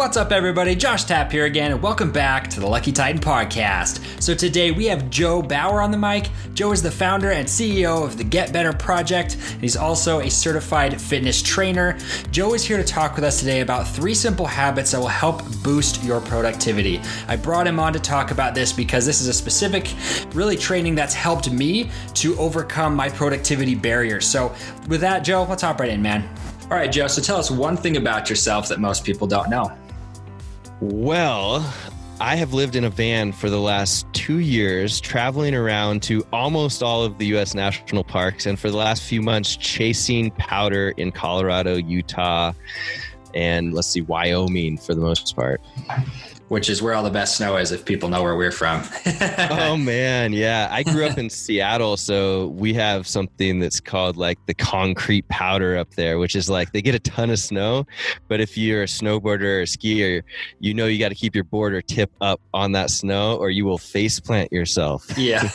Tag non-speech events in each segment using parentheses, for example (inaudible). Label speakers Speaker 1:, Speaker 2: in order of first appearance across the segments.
Speaker 1: What's up, everybody? Josh Tapp here again, and welcome back to the Lucky Titan podcast. So, today we have Joe Bauer on the mic. Joe is the founder and CEO of the Get Better Project, and he's also a certified fitness trainer. Joe is here to talk with us today about three simple habits that will help boost your productivity. I brought him on to talk about this because this is a specific, really, training that's helped me to overcome my productivity barriers. So, with that, Joe, let's hop right in, man. All right, Joe. So tell us one thing about yourself that most people don't know.
Speaker 2: Well, I have lived in a van for the last two years, traveling around to almost all of the U.S. national parks, and for the last few months, chasing powder in Colorado, Utah, and let's see, Wyoming for the most part
Speaker 1: which is where all the best snow is if people know where we're from. (laughs)
Speaker 2: oh man, yeah. I grew up in Seattle, so we have something that's called like the concrete powder up there, which is like they get a ton of snow, but if you're a snowboarder or a skier, you know you got to keep your board or tip up on that snow or you will face plant yourself. (laughs)
Speaker 1: yeah.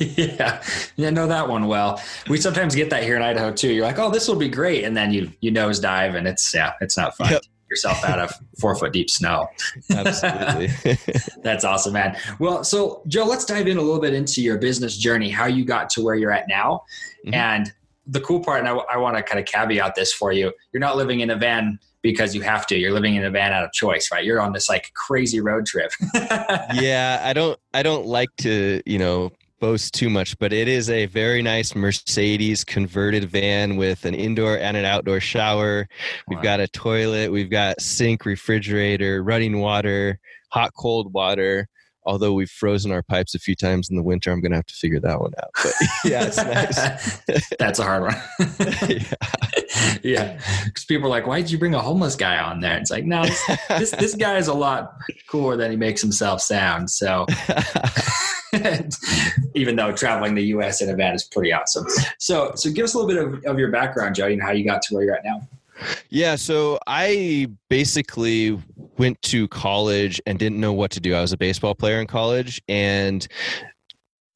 Speaker 1: yeah. Yeah, know that one well. We sometimes get that here in Idaho too. You're like, "Oh, this will be great." And then you you nosedive and it's yeah, it's not fun. Yep yourself out of four foot deep snow. (laughs)
Speaker 2: Absolutely. (laughs)
Speaker 1: That's awesome, man. Well, so Joe, let's dive in a little bit into your business journey, how you got to where you're at now. Mm-hmm. And the cool part, and I, I want to kind of caveat this for you you're not living in a van because you have to. You're living in a van out of choice, right? You're on this like crazy road trip. (laughs)
Speaker 2: yeah, I don't I don't like to, you know, boast too much, but it is a very nice Mercedes converted van with an indoor and an outdoor shower. We've wow. got a toilet, we've got sink, refrigerator, running water, hot cold water. Although we've frozen our pipes a few times in the winter, I'm going to have to figure that one out. But (laughs) yeah, it's
Speaker 1: nice. (laughs) That's a hard one. (laughs) yeah. yeah. Because people are like, why did you bring a homeless guy on there? It's like, no, this, this, this guy is a lot cooler than he makes himself sound. So even though traveling the U.S. in a van is pretty awesome. So, so give us a little bit of, of your background, Jody, and how you got to where you're at now.
Speaker 2: Yeah, so I basically went to college and didn't know what to do. I was a baseball player in college, and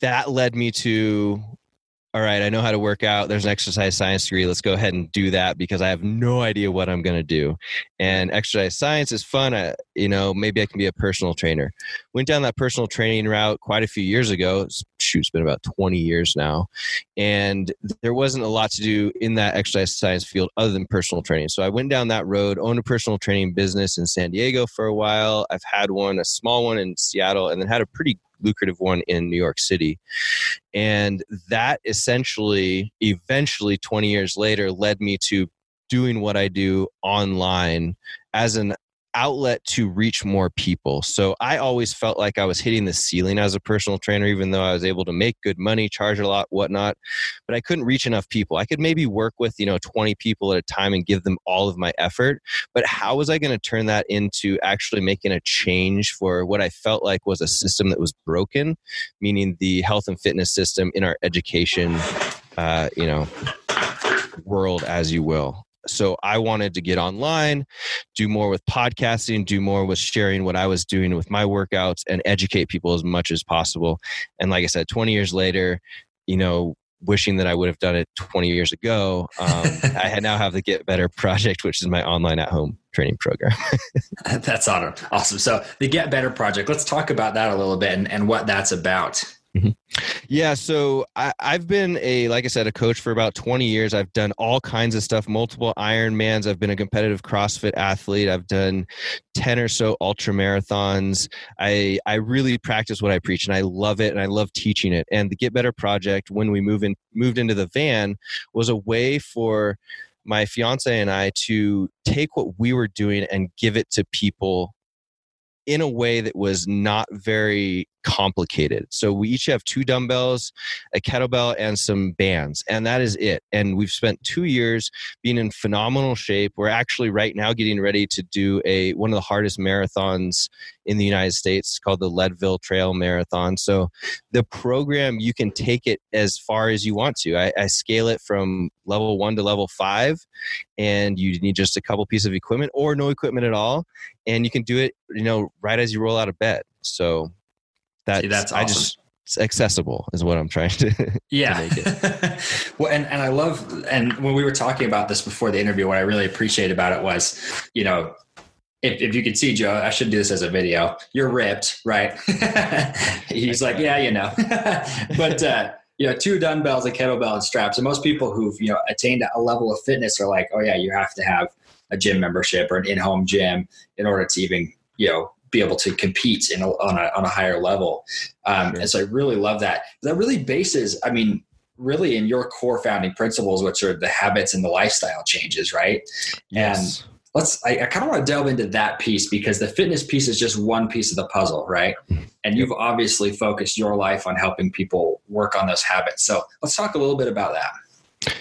Speaker 2: that led me to all right, I know how to work out. There's an exercise science degree. Let's go ahead and do that because I have no idea what I'm going to do. And exercise science is fun. I, you know, maybe I can be a personal trainer. Went down that personal training route quite a few years ago. Shoot, it's been about 20 years now. And there wasn't a lot to do in that exercise science field other than personal training. So I went down that road, owned a personal training business in San Diego for a while. I've had one, a small one in Seattle, and then had a pretty lucrative one in New York City. And that essentially, eventually, 20 years later, led me to doing what I do online as an outlet to reach more people. So I always felt like I was hitting the ceiling as a personal trainer, even though I was able to make good money, charge a lot, whatnot. But I couldn't reach enough people. I could maybe work with, you know, 20 people at a time and give them all of my effort. But how was I going to turn that into actually making a change for what I felt like was a system that was broken, meaning the health and fitness system in our education, uh, you know, world, as you will so I wanted to get online, do more with podcasting, do more with sharing what I was doing with my workouts and educate people as much as possible. And like I said, 20 years later, you know, wishing that I would have done it 20 years ago, um, (laughs) I now have the Get Better project, which is my online at home training program. (laughs)
Speaker 1: that's awesome. Awesome. So the Get Better project, let's talk about that a little bit and, and what that's about.
Speaker 2: Mm-hmm. Yeah, so I, have been a, like I said, a coach for about 20 years. I've done all kinds of stuff, multiple Ironmans. I've been a competitive CrossFit athlete. I've done 10 or so ultra marathons. I, I really practice what I preach and I love it and I love teaching it. And the Get Better Project, when we move in, moved into the van, was a way for my fiance and I to take what we were doing and give it to people in a way that was not very complicated. So we each have two dumbbells, a kettlebell, and some bands, and that is it. And we've spent two years being in phenomenal shape. We're actually right now getting ready to do a one of the hardest marathons in the United States called the Leadville Trail Marathon. So the program you can take it as far as you want to. I, I scale it from level one to level five, and you need just a couple pieces of equipment or no equipment at all, and you can do it, you know, right as you roll out of bed. So that's, See, that's awesome. I just it's accessible is what I'm trying to (laughs)
Speaker 1: yeah. To (laughs) well, and and I love and when we were talking about this before the interview, what I really appreciate about it was, you know, if, if you could see Joe, I should do this as a video. You're ripped, right? (laughs) He's like, yeah, you know. but uh, you know, two dumbbells, a kettlebell, and straps. And most people who've you know attained a level of fitness are like, oh yeah, you have to have a gym membership or an in-home gym in order to even you know be able to compete in a, on a on a higher level. Um, sure. And so I really love that. That really bases. I mean, really in your core founding principles, which are the habits and the lifestyle changes, right? Yes. And let's I, I kind of want to delve into that piece because the fitness piece is just one piece of the puzzle, right? And you've obviously focused your life on helping people work on those habits. So let's talk a little bit about that.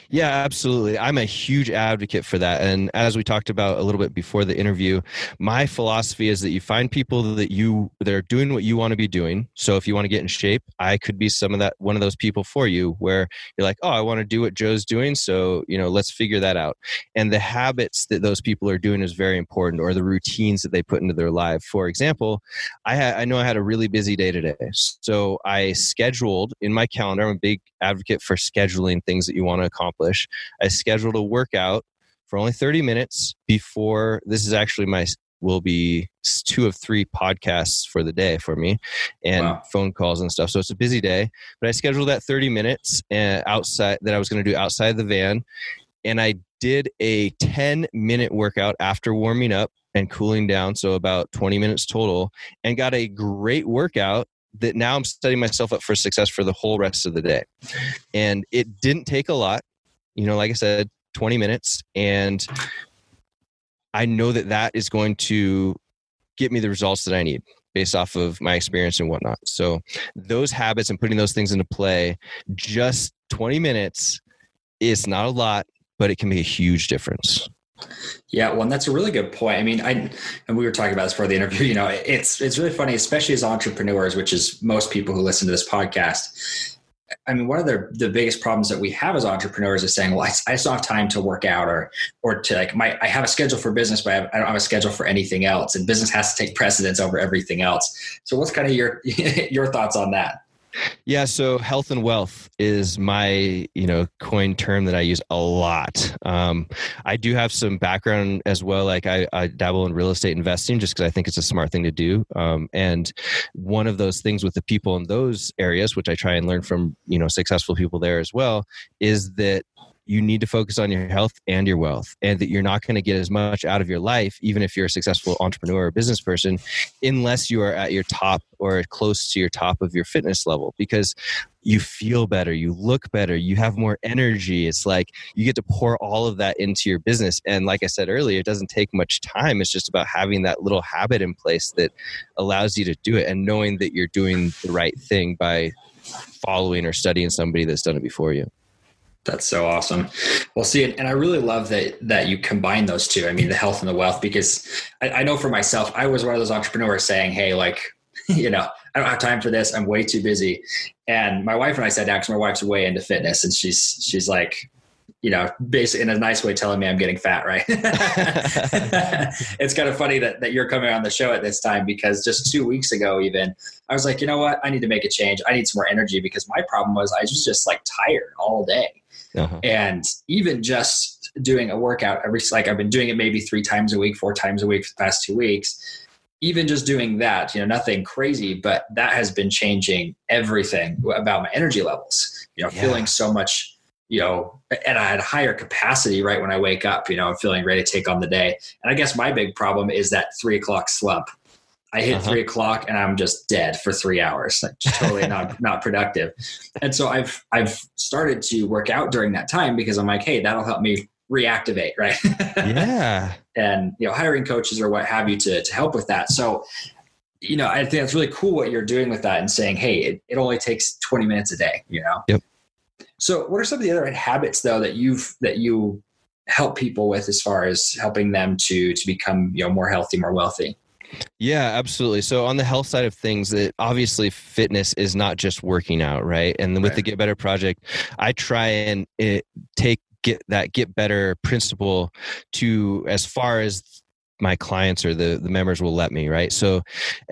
Speaker 2: Yeah, absolutely. I'm a huge advocate for that. And as we talked about a little bit before the interview, my philosophy is that you find people that you that are doing what you want to be doing. So if you want to get in shape, I could be some of that one of those people for you where you're like, "Oh, I want to do what Joe's doing, so, you know, let's figure that out." And the habits that those people are doing is very important or the routines that they put into their life. For example, I had I know I had a really busy day today. So I scheduled in my calendar, I'm a big advocate for scheduling things that you want to accomplish. I scheduled a workout for only 30 minutes before this is actually my will be two of three podcasts for the day for me and wow. phone calls and stuff so it's a busy day but i scheduled that 30 minutes uh, outside that i was going to do outside the van and i did a 10 minute workout after warming up and cooling down so about 20 minutes total and got a great workout that now I'm setting myself up for success for the whole rest of the day. And it didn't take a lot, you know, like I said, 20 minutes. And I know that that is going to get me the results that I need based off of my experience and whatnot. So those habits and putting those things into play, just 20 minutes is not a lot, but it can make a huge difference.
Speaker 1: Yeah, well, and that's a really good point. I mean, I and we were talking about this for the interview. You know, it's it's really funny, especially as entrepreneurs, which is most people who listen to this podcast. I mean, one of the the biggest problems that we have as entrepreneurs is saying, "Well, I, I just don't have time to work out, or or to like my I have a schedule for business, but I, have, I don't have a schedule for anything else, and business has to take precedence over everything else." So, what's kind of your (laughs) your thoughts on that?
Speaker 2: Yeah, so health and wealth is my you know coin term that I use a lot. Um, I do have some background as well. Like I, I dabble in real estate investing just because I think it's a smart thing to do. Um, and one of those things with the people in those areas, which I try and learn from you know successful people there as well, is that you need to focus on your health and your wealth and that you're not going to get as much out of your life even if you're a successful entrepreneur or business person unless you are at your top or close to your top of your fitness level because you feel better you look better you have more energy. It's like you get to pour all of that into your business. And like i said earlier it doesn't take much time. It's just about having that little habit in place that allows you to do it and knowing that you're doing the right thing by following or studying somebody that's done it before you
Speaker 1: that's so awesome. Well, see, and I really love that that you combine those two. I mean, the health and the wealth, because I, I know for myself, I was one of those entrepreneurs saying, "Hey, like, (laughs) you know, I don't have time for this. I'm way too busy." And my wife and I sat down because my wife's way into fitness, and she's she's like, you know, basically in a nice way telling me I'm getting fat, right? (laughs) (laughs) it's kind of funny that, that you're coming on the show at this time because just two weeks ago, even, I was like, you know what? I need to make a change. I need some more energy because my problem was I was just like tired all day. Uh-huh. And even just doing a workout every, like I've been doing it maybe three times a week, four times a week for the past two weeks. Even just doing that, you know, nothing crazy, but that has been changing everything about my energy levels. You know, yeah. feeling so much, you know, and I had higher capacity right when I wake up. You know, I'm feeling ready to take on the day. And I guess my big problem is that three o'clock slump I hit uh-huh. three o'clock and I'm just dead for three hours, like totally (laughs) not not productive. And so I've I've started to work out during that time because I'm like, hey, that'll help me reactivate, (laughs) right?
Speaker 2: yeah.
Speaker 1: and you know, hiring coaches or what have you to to help with that. So, you know, I think it's really cool what you're doing with that and saying, hey, it, it only takes 20 minutes a day, you know?
Speaker 2: Yep.
Speaker 1: So what are some of the other habits though that you've that you help people with as far as helping them to to become, you know, more healthy, more wealthy?
Speaker 2: Yeah, absolutely. So on the health side of things, that obviously fitness is not just working out, right? And with right. the Get Better project, I try and it, eh, take get that get better principle to as far as my clients or the the members will let me right? So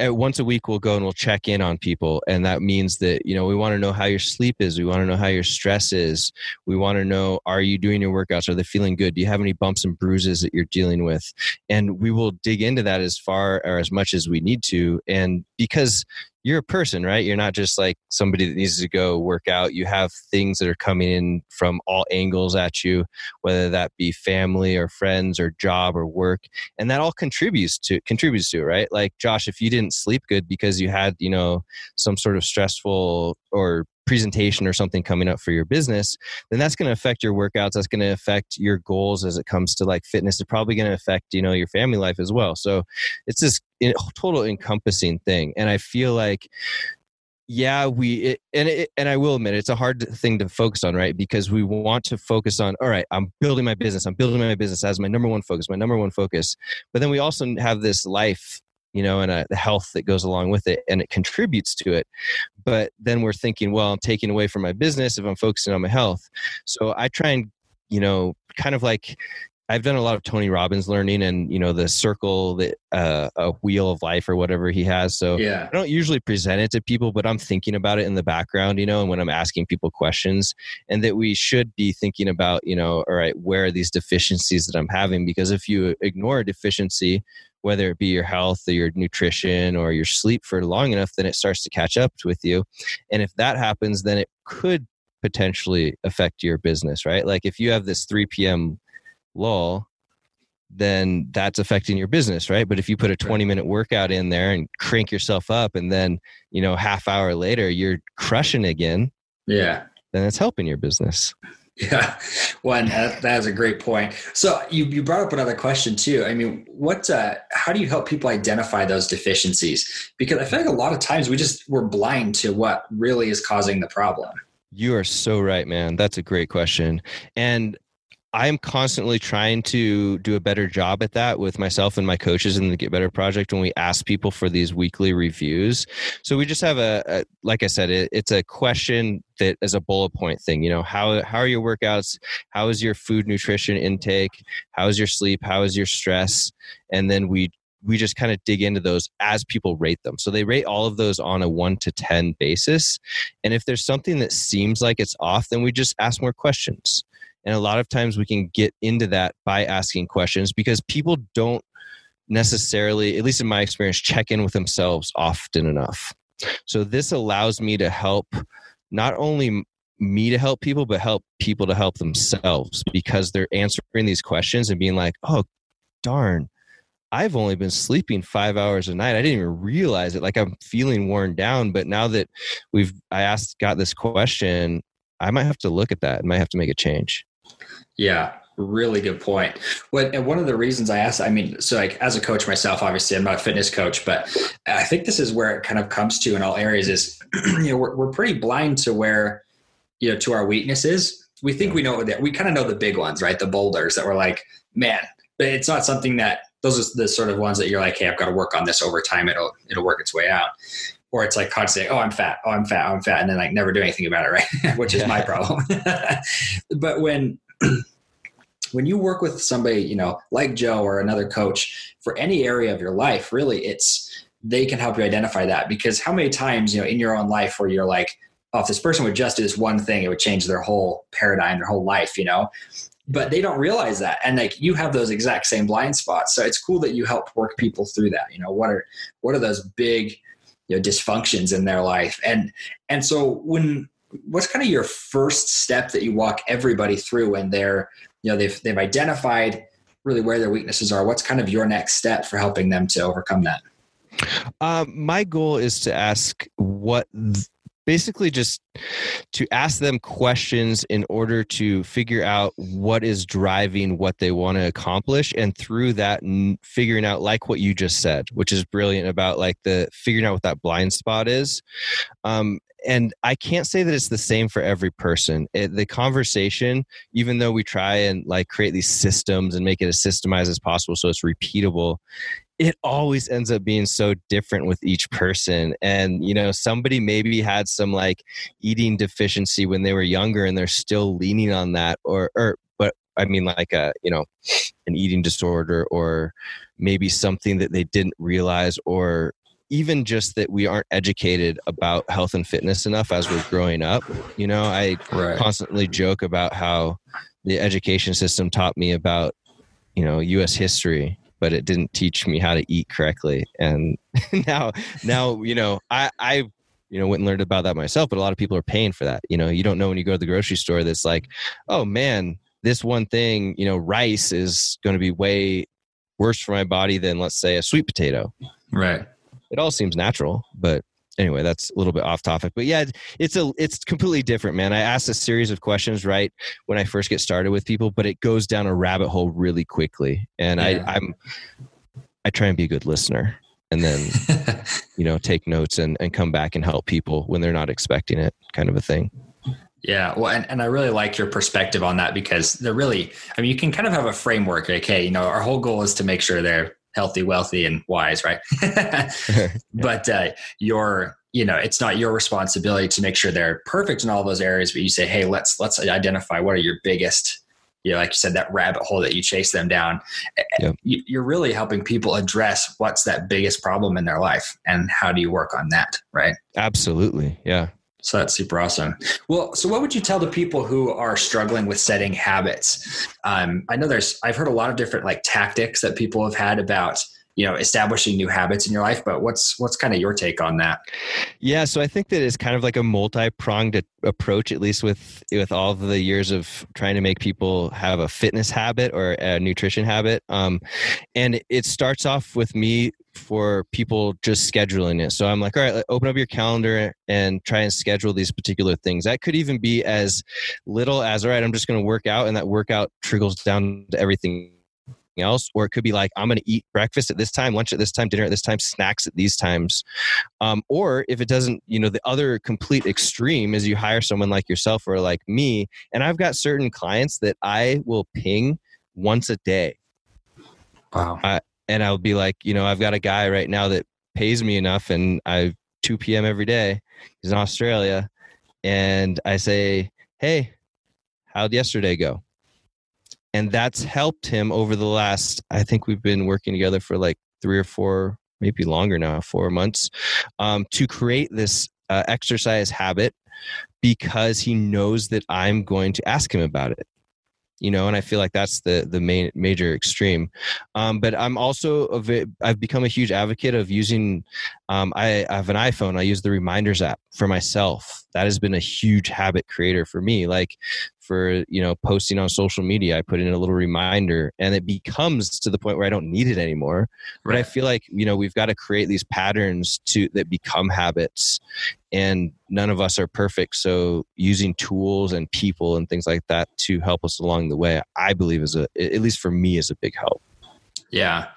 Speaker 2: uh, once a week we'll go and we'll check in on people and that means that you know we want to know how your sleep is we want to know how your stress is we want to know are you doing your workouts are they feeling good do you have any bumps and bruises that you're dealing with? And we will dig into that as far or as much as we need to and because you're a person, right? You're not just like somebody that needs to go work out. You have things that are coming in from all angles at you, whether that be family or friends or job or work, and that all contributes to contributes to right? Like Josh, if you didn't sleep good because you had, you know, some sort of stressful or presentation or something coming up for your business, then that's going to affect your workouts. That's going to affect your goals as it comes to like fitness. It's probably going to affect, you know, your family life as well. So it's this total encompassing thing. And I feel like, yeah, we, it, and it, and I will admit it's a hard thing to focus on, right? Because we want to focus on, all right, I'm building my business. I'm building my business as my number one focus, my number one focus. But then we also have this life you know, and a, the health that goes along with it, and it contributes to it. But then we're thinking, well, I'm taking away from my business if I'm focusing on my health. So I try and, you know, kind of like I've done a lot of Tony Robbins learning and you know the circle that uh, a wheel of life or whatever he has. So yeah. I don't usually present it to people, but I'm thinking about it in the background, you know, and when I'm asking people questions, and that we should be thinking about, you know, all right, where are these deficiencies that I'm having? Because if you ignore a deficiency, whether it be your health or your nutrition or your sleep for long enough, then it starts to catch up with you. And if that happens, then it could potentially affect your business, right? Like if you have this 3 p.m. lull, then that's affecting your business, right? But if you put a 20 minute workout in there and crank yourself up and then, you know, half hour later you're crushing again.
Speaker 1: Yeah.
Speaker 2: Then it's helping your business.
Speaker 1: Yeah, one that, that is a great point. So you you brought up another question too. I mean, what? Uh, how do you help people identify those deficiencies? Because I feel like a lot of times we just we're blind to what really is causing the problem.
Speaker 2: You are so right, man. That's a great question, and I'm constantly trying to do a better job at that with myself and my coaches in the Get Better Project when we ask people for these weekly reviews. So we just have a, a like I said, it, it's a question that is a bullet point thing. You know, how how are your workouts? How is your food nutrition intake? How is your sleep? How is your stress? And then we we just kind of dig into those as people rate them. So they rate all of those on a one to 10 basis. And if there's something that seems like it's off, then we just ask more questions. And a lot of times we can get into that by asking questions because people don't necessarily, at least in my experience, check in with themselves often enough. So this allows me to help not only me to help people, but help people to help themselves because they're answering these questions and being like, oh, darn, I've only been sleeping five hours a night. I didn't even realize it. Like I'm feeling worn down. But now that we've, I asked, got this question, I might have to look at that. and might have to make a change.
Speaker 1: Yeah, really good point. What and one of the reasons I asked, I mean, so like as a coach myself, obviously I'm not a fitness coach, but I think this is where it kind of comes to in all areas is, (clears throat) you know, we're, we're pretty blind to where, you know, to our weaknesses. We think we know that we kind of know the big ones, right? The boulders that we're like, man, but it's not something that those are the sort of ones that you're like, hey, I've got to work on this over time. It'll it'll work its way out or it's like constantly, oh, I'm fat, oh, I'm fat, oh, I'm fat, and then like never do anything about it, right? (laughs) Which is my problem. (laughs) but when (clears throat) when you work with somebody, you know, like Joe or another coach for any area of your life, really, it's they can help you identify that because how many times, you know, in your own life where you're like, oh, if this person would just do this one thing, it would change their whole paradigm, their whole life, you know? But they don't realize that. And like you have those exact same blind spots. So it's cool that you help work people through that. You know, what are what are those big, you know, dysfunctions in their life? And and so when what's kind of your first step that you walk everybody through when they're you know they've they've identified really where their weaknesses are what's kind of your next step for helping them to overcome that
Speaker 2: um, my goal is to ask what th- basically just to ask them questions in order to figure out what is driving what they want to accomplish and through that figuring out like what you just said which is brilliant about like the figuring out what that blind spot is um, and I can't say that it's the same for every person. It, the conversation, even though we try and like create these systems and make it as systemized as possible so it's repeatable, it always ends up being so different with each person. And, you know, somebody maybe had some like eating deficiency when they were younger and they're still leaning on that or, or, but I mean like a you know an eating disorder or maybe something that they didn't realize or even just that we aren't educated about health and fitness enough as we're growing up. You know, I right. constantly joke about how the education system taught me about, you know, US history, but it didn't teach me how to eat correctly. And (laughs) now now, you know, I I you know went and learned about that myself, but a lot of people are paying for that. You know, you don't know when you go to the grocery store that's like, oh man, this one thing, you know, rice is going to be way worse for my body than let's say a sweet potato.
Speaker 1: Right
Speaker 2: it all seems natural but anyway that's a little bit off topic but yeah it's a it's completely different man i ask a series of questions right when i first get started with people but it goes down a rabbit hole really quickly and yeah. i i'm i try and be a good listener and then (laughs) you know take notes and, and come back and help people when they're not expecting it kind of a thing
Speaker 1: yeah, well, and, and I really like your perspective on that because they're really, I mean, you can kind of have a framework. Okay, you know, our whole goal is to make sure they're healthy, wealthy, and wise, right? (laughs) (laughs) But uh, your, you know, it's not your responsibility to make sure they're perfect in all those areas. But you say, hey, let's let's identify what are your biggest, you know, like you said, that rabbit hole that you chase them down. Yep. You're really helping people address what's that biggest problem in their life, and how do you work on that, right?
Speaker 2: Absolutely, yeah.
Speaker 1: So that's super awesome. Well, so what would you tell the people who are struggling with setting habits? Um, I know there's, I've heard a lot of different like tactics that people have had about you know establishing new habits in your life but what's what's kind of your take on that
Speaker 2: yeah so i think that it's kind of like a multi-pronged approach at least with with all the years of trying to make people have a fitness habit or a nutrition habit um, and it starts off with me for people just scheduling it. So I'm like, all right, open up your calendar and try and schedule these particular things. That could even be as little as, all right, I'm just going to work out, and that workout trickles down to everything else or it could be like i'm going to eat breakfast at this time lunch at this time dinner at this time snacks at these times um, or if it doesn't you know the other complete extreme is you hire someone like yourself or like me and i've got certain clients that i will ping once a day
Speaker 1: wow
Speaker 2: uh, and I'll be like, you know, I've got a guy right now that pays me enough, and I 2 p.m. every day. He's in Australia, and I say, hey, how'd yesterday go? And that's helped him over the last. I think we've been working together for like three or four, maybe longer now, four months, um, to create this uh, exercise habit because he knows that I'm going to ask him about it you know and i feel like that's the the main major extreme. Um, but i'm also a bit, i've become a huge advocate of using um, I, I have an iphone. I use the reminders app for myself. That has been a huge habit creator for me. Like for you know posting on social media i put in a little reminder and it becomes to the point where i don't need it anymore. Right. but i feel like you know we've got to create these patterns to that become habits and none of us are perfect. So using tools and people and things like that to help us along the way i believe is a at least for me is a big help.
Speaker 1: Yeah.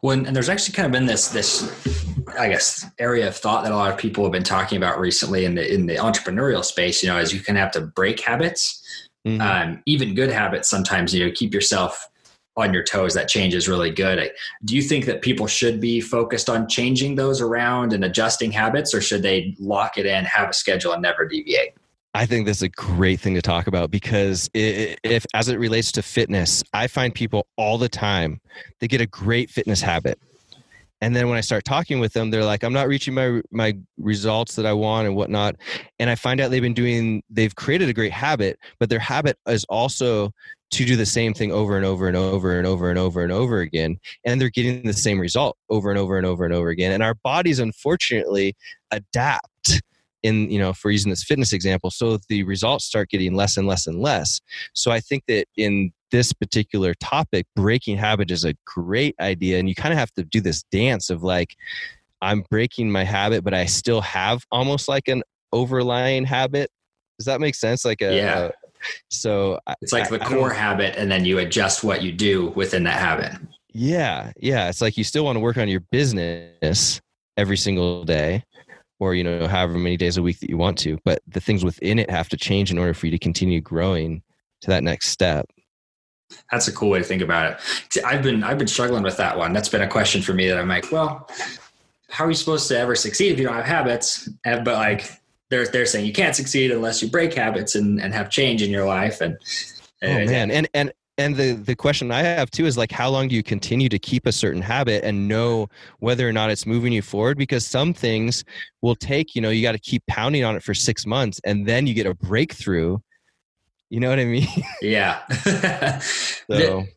Speaker 1: When and there's actually kind of been this this i guess area of thought that a lot of people have been talking about recently in the in the entrepreneurial space you know is you can have to break habits Mm-hmm. Um, even good habits sometimes you know keep yourself on your toes. That change is really good. Do you think that people should be focused on changing those around and adjusting habits, or should they lock it in, have a schedule, and never deviate?
Speaker 2: I think this is a great thing to talk about because if, as it relates to fitness, I find people all the time they get a great fitness habit and then when i start talking with them they're like i'm not reaching my my results that i want and whatnot. And i find out they've been doing they've created a great habit but their habit is also to do the same thing over and over and over and over and over and over again. And they're getting the same result over and over and over and over again. And our bodies unfortunately adapt in you know if we're using this fitness example so the results start getting less and less and less. So i think that in this particular topic breaking habit is a great idea and you kind of have to do this dance of like i'm breaking my habit but i still have almost like an overlying habit. Does that make sense? Like a
Speaker 1: yeah.
Speaker 2: so
Speaker 1: it's like I, the core habit and then you adjust what you do within that habit.
Speaker 2: Yeah yeah. It's like you still want to work on your business every single day or you know however many days a week that you want to but the things within it have to change in order for you to continue growing to that next step.
Speaker 1: That's a cool way to think about it. I've been i've been struggling with that one. That's been a question for me that i'm like well how are you supposed to ever succeed if you don't have habits? But like they're they're saying you can't succeed unless you break habits and, and have change in your life and, oh,
Speaker 2: and oh man. And and and the the question I have too is like, how long do you continue to keep a certain habit and know whether or not it's moving you forward? Because some things will take, you know, you got to keep pounding on it for six months, and then you get a breakthrough. You know what I mean? (laughs)
Speaker 1: Yeah.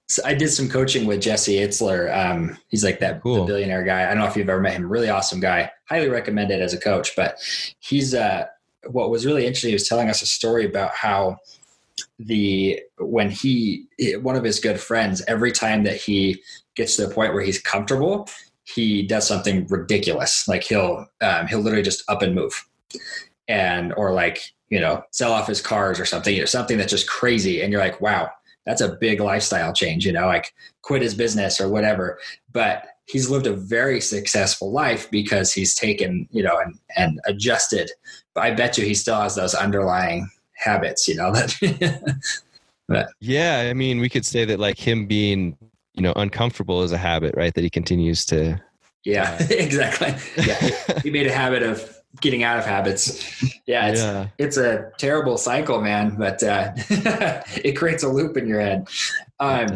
Speaker 2: So
Speaker 1: I did some coaching with Jesse Itzler. Um, he's like that
Speaker 2: Cool.
Speaker 1: billionaire guy. I don't know if you've ever met him. Really awesome guy. Highly recommended as a coach. But he's uh, what was really interesting. He was telling us a story about how the when he one of his good friends every time that he gets to the point where he's comfortable he does something ridiculous. Like he'll um, he'll literally just up and move. And or like you know sell off his cars or something you know something that's just crazy. And you're like wow that's a big lifestyle change you know like quit his business or whatever. But he's lived a very successful life because he's taken you know and and adjusted. But i bet you he still has those underlying habits you know (laughs) that
Speaker 2: yeah, I mean, we could say that like him being, you know, uncomfortable is a habit, right? That he continues to.
Speaker 1: yeah (laughs) exactly yeah (laughs) he made a habit of getting out of habits yeah it's
Speaker 2: yeah.
Speaker 1: it's a terrible cycle man but uh it creates a loop in your head um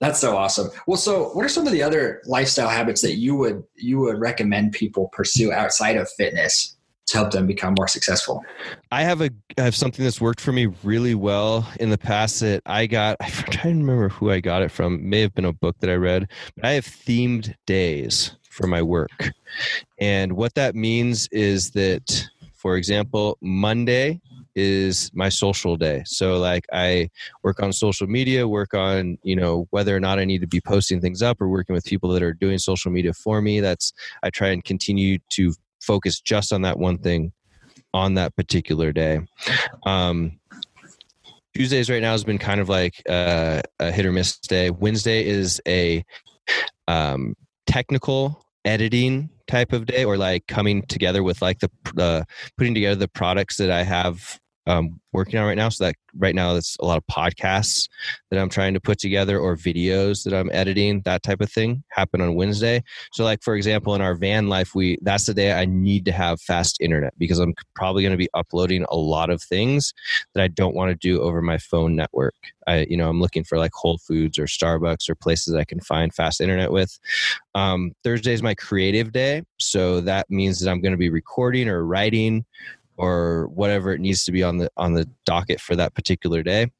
Speaker 1: that's so awesome well so what are some of the other lifestyle habits that you would you would recommend people pursue outside of fitness to help them become more successful
Speaker 2: I have a I have something that's worked for me really well in the past that I got. I'm trying to remember who I got it from. It may have been a book that I read. But I have themed days for my work, and what that means is that, for example, Monday is my social day. So like I work on social media, work on, you know, whether or not I need to be posting things up or working with people that are doing social media for me. That's I try and continue to focus just on that one thing on that particular day. Um, Tuesdays right now has been kind of like uh, a hit or miss day. Wednesday is a um, technical editing type of day, or like coming together with like the uh, putting together the products that I have um, working on right now. So that right now, that's a lot of podcasts that I'm trying to put together, or videos that I'm editing. That type of thing happen on Wednesday. So, like for example, in our van life, we that's the day I need to have fast internet because I'm probably going to be uploading a lot of things that I don't want to do over my phone network. I, you know, I'm looking for like Whole Foods or Starbucks or places I can find fast internet with. Um, Thursday is my creative day, so that means that I'm going to be recording or writing or whatever it needs to be on the on the docket for that particular day.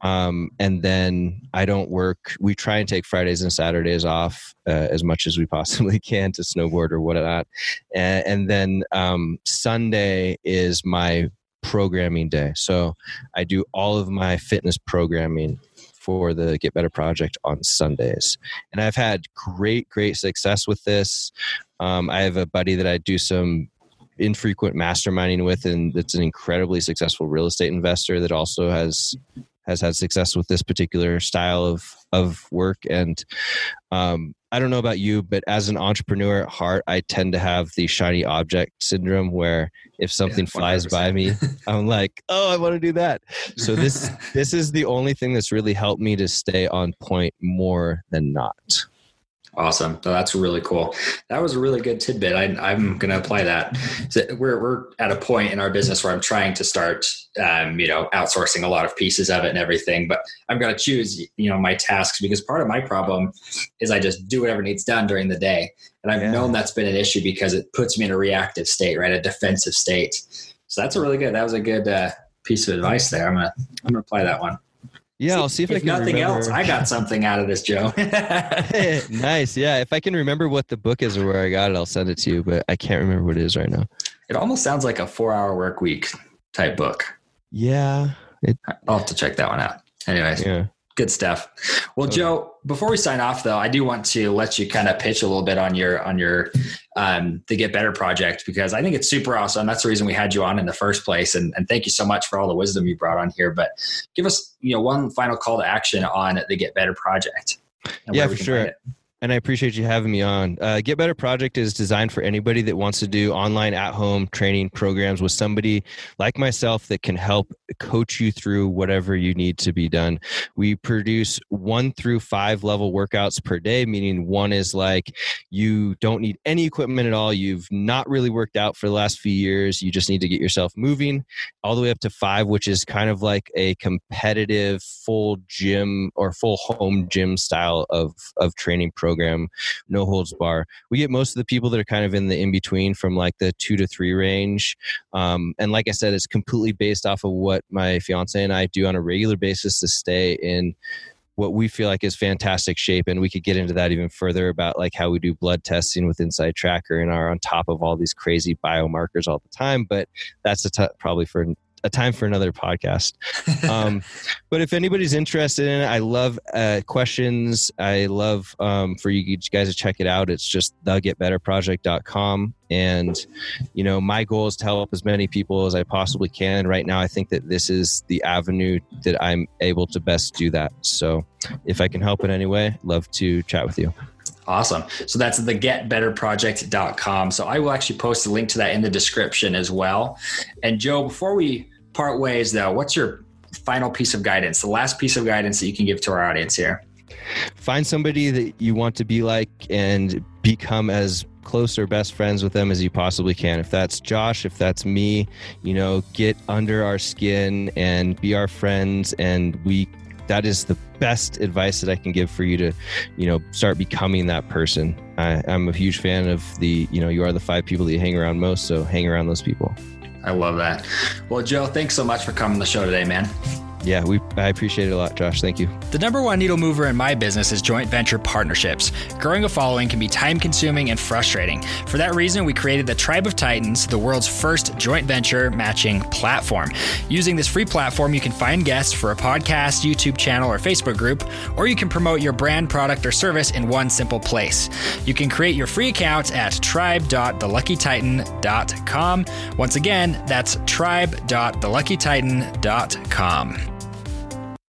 Speaker 2: Um, and then I don't work. We try and take Fridays and Saturdays off uh, as much as we possibly (laughs) can to snowboard or whatnot. And, and then um, Sunday is my programming day. So I do all of my fitness programming for the Get Better Project on Sundays. And I've had great, great success with this. Um, I have a buddy that I do some infrequent masterminding with, and that's an incredibly successful real estate investor that also has has had success with this particular style of of work. And um, I don't know about you, but as an entrepreneur at heart, I tend to have the shiny object syndrome, where if something
Speaker 1: Yeah,
Speaker 2: flies by me, (laughs) I'm like, oh, I want to do that. So this (laughs) this is the only thing that's really helped me to stay on point more than not.
Speaker 1: Awesome. No, that's really cool. That was a really good tidbit. I, I'm going to apply that. So we're, we're at a point in our business where I'm trying to start, um, you know, outsourcing a lot of pieces of it and everything, but I'm going to choose, you know, my tasks because part of my problem is I just do whatever needs done during the day. And I've
Speaker 2: Yeah.
Speaker 1: known that's been an issue because it puts me in a reactive state, right? A defensive state. So that's a really good, that was a good uh, piece of advice there. I'm going to, I'm going to apply that one.
Speaker 2: Yeah, I'll see if, I can
Speaker 1: nothing
Speaker 2: remember.
Speaker 1: else, I got something out of this, Joe. (laughs) (laughs) (laughs)
Speaker 2: nice. Yeah. If I can remember what the book is or where I got it, I'll send it to you, but I can't remember what it is right now.
Speaker 1: It almost sounds like a four hour work week type book.
Speaker 2: Yeah.
Speaker 1: I'll have to check that one out. Anyways,
Speaker 2: Yeah.
Speaker 1: Good stuff. Well,
Speaker 2: Okay.
Speaker 1: Joe, before we sign off though, I do want to let you kind of pitch a little bit on your on your um the Get Better project because I think it's super awesome. That's the reason we had you on in the first place. And, and thank you so much for all the wisdom you brought on here. But give us, you know, one final call to action on the Get Better project.
Speaker 2: Yeah, for sure. And I appreciate you having me on. Uh, Get Better Project is designed for anybody that wants to do online at home training programs with somebody like myself that can help coach you through whatever you need to be done. We produce one through five level workouts per day, meaning one is like you don't need any equipment at all. You've not really worked out for the last few years. You just need to get yourself moving, all the way up to five, which is kind of like a competitive full gym or full home gym style of, of training program program, no holds bar. We get most of the people that are kind of in the in between from like the two to three range. Um, and like I said, it's completely based off of what my fiance and I do on a regular basis to stay in what we feel like is fantastic shape and we could get into that even further about like how we do blood testing with InsideTracker and are on top of all these crazy biomarkers all the time but that's a t- probably for a time for another podcast. Um, (laughs) but if anybody's interested in it, I love uh, questions. I love um, for you guys to check it out. It's just thegetbetterproject.com. And, you know, my goal is to help as many people as I possibly can. Right now, I think that this is the avenue that I'm able to best do that. So if I can help in any way, love to chat with you.
Speaker 1: Awesome. So that's the getbetterproject.com. So I will actually post a link to that in the description as well. And Joe, before we part ways though, what's your final piece of guidance, the last piece of guidance that you can give to our audience here?
Speaker 2: Find somebody that you want to be like and become as close or best friends with them as you possibly can. If that's Josh, if that's me, you know, get under our skin and be our friends and we that is the best advice that I can give for you to, you know, start becoming that person. I, I'm a huge fan of the, you know, you are the five people that you hang around most, so hang around those people.
Speaker 1: I love that. Well, Joe, thanks so much for coming on the show today, man.
Speaker 2: Yeah, we I appreciate it a lot, Josh. Thank you.
Speaker 1: The number one needle mover in my business is joint venture partnerships. Growing a following can be time consuming and frustrating. For that reason, we created the Tribe of Titans, the world's first joint venture matching platform. Using this free platform, you can find guests for a podcast, YouTube channel, or Facebook group, or you can promote your brand, product, or service in one simple place. You can create your free account at tribe.theluckytitan.com. Once again, that's tribe.theluckytitan.com.